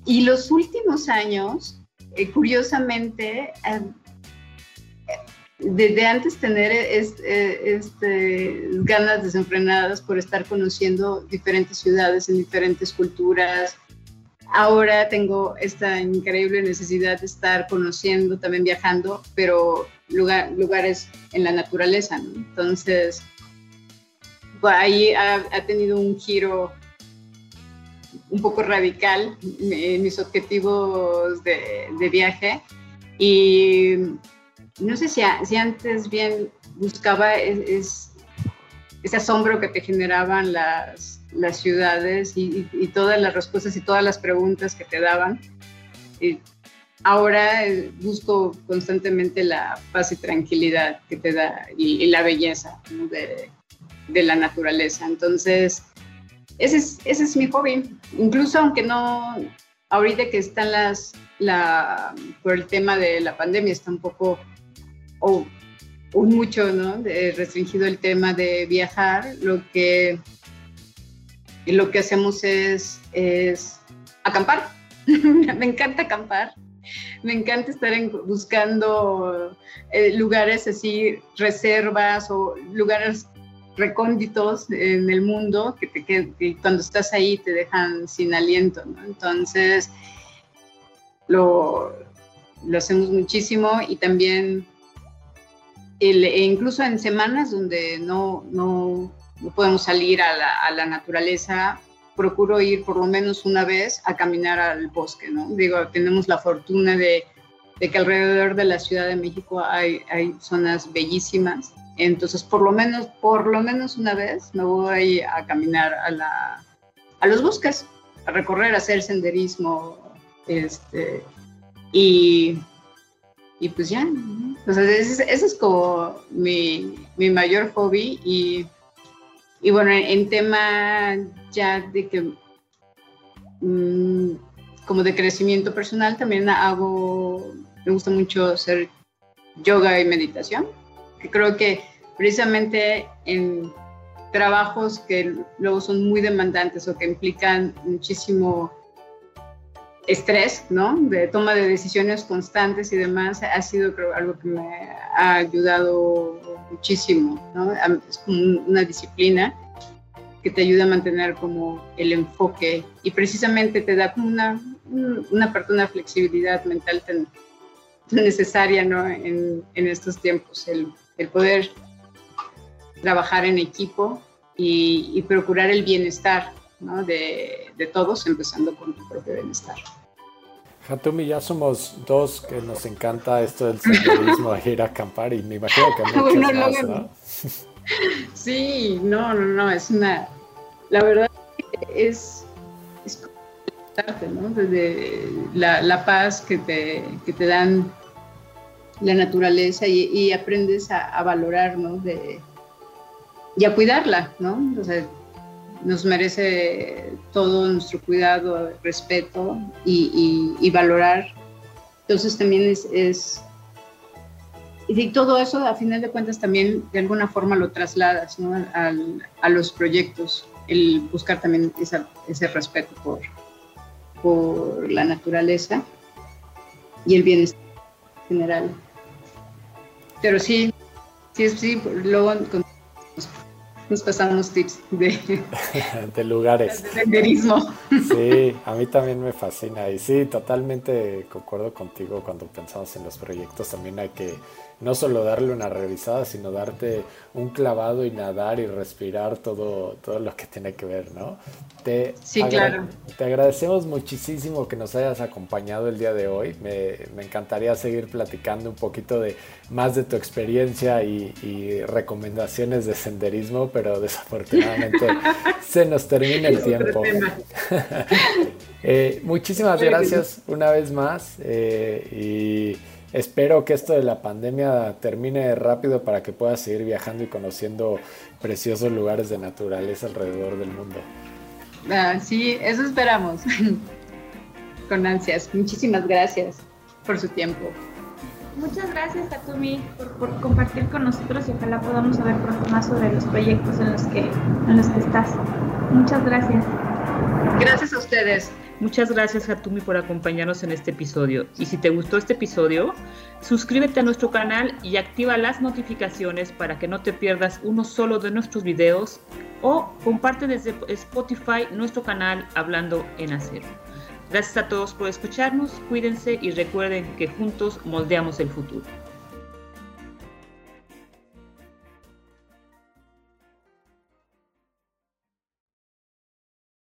Y los últimos años, eh, curiosamente, desde antes tener este, ganas desenfrenadas por estar conociendo diferentes ciudades en diferentes culturas, ahora tengo esta increíble necesidad de estar conociendo, también viajando, pero lugares en la naturaleza. Entonces, ahí ha, tenido un giro un poco radical en mis objetivos de, viaje y no sé si, antes bien buscaba es, ese asombro que te generaban las, las ciudades y, todas las respuestas y todas las preguntas que te daban. Y ahora eh, busco constantemente la paz y tranquilidad que te da y, la belleza de, la naturaleza. Entonces, ese es, ese es mi hobby. Incluso aunque no, ahorita que están las, la, por el tema de la pandemia, está un poco, o un mucho, ¿no? Restringido el tema de viajar, lo que, lo que hacemos es, acampar. Me encanta acampar. Me encanta estar buscando eh, lugares así, reservas o lugares recónditos en el mundo que, cuando estás ahí te dejan sin aliento. Entonces, lo, lo, hacemos muchísimo y también, e incluso en semanas donde no, no, no podemos salir a la, a la, naturaleza, procuro ir por lo menos una vez a caminar al bosque, ¿no? Digo, tenemos la fortuna de, de que alrededor de la Ciudad de México hay, hay zonas bellísimas entonces, por lo menos, por lo menos una vez me voy a caminar a, la, a los bosques, a recorrer, a hacer senderismo, este, y, y pues ya, Entonces, ese, es como mi, mi, mayor hobby y, y bueno, en, tema ya de que mm, como de crecimiento personal también hago, me gusta mucho hacer yoga y meditación, que creo que precisamente en trabajos que luego son muy demandantes o que implican muchísimo estrés, ¿no? De toma de decisiones constantes y demás, ha sido algo que me ha ayudado muchísimo, ¿no? Es como una disciplina que te ayuda a mantener como el enfoque y precisamente te da como una, una parte, una flexibilidad mental tan, necesaria, ¿no? En, en estos tiempos, el, el, poder trabajar en equipo y, y procurar el bienestar, ¿no? de, de todos, empezando con tu propio bienestar. Hatumi, ya somos dos que nos encanta esto del senderismo, ir a acampar y me imagino que muchos más, ¿no? Sí, no, no, no, es una, la verdad es, es ¿no? Desde la, la, paz que te, que te dan la naturaleza y, y aprendes a, a, valorar, ¿no? De, y a cuidarla, ¿no? O sea, nos merece todo nuestro cuidado, respeto y, valorar. Entonces también es, y todo eso a final de cuentas también de alguna forma lo trasladas a los proyectos, el buscar también ese respeto por, por la naturaleza y el bienestar general. Pero sí, sí, sí, luego nos pasamos tips de, de lugares. De senderismo. Sí, a mí también me fascina y sí, totalmente concuerdo contigo cuando pensamos en los proyectos, también hay que no solo darle una revisada, sino darte un clavado y nadar y respirar todo, todo lo que tiene que ver, ¿no? Te sí, claro. Te agradecemos muchísimo que nos hayas acompañado el día de hoy. Me, me encantaría seguir platicando un poquito de más de tu experiencia y, y recomendaciones de senderismo, pero desafortunadamente se nos termina el tiempo. eh, muchísimas gracias una vez más eh, y Espero que esto de la pandemia termine rápido para que puedas seguir viajando y conociendo preciosos lugares de naturaleza alrededor del mundo. Ah, sí, eso esperamos. Con ansias. Muchísimas gracias por su tiempo. Muchas gracias, Takumi, por, por compartir con nosotros y ojalá podamos saber pronto más sobre los proyectos en los que, en los que estás. Muchas gracias. Gracias a ustedes. Muchas gracias Hatumi por acompañarnos en este episodio. Y si te gustó este episodio, suscríbete a nuestro canal y activa las notificaciones para que no te pierdas uno solo de nuestros videos o comparte desde Spotify nuestro canal Hablando en Acero. Gracias a todos por escucharnos, cuídense y recuerden que juntos moldeamos el futuro.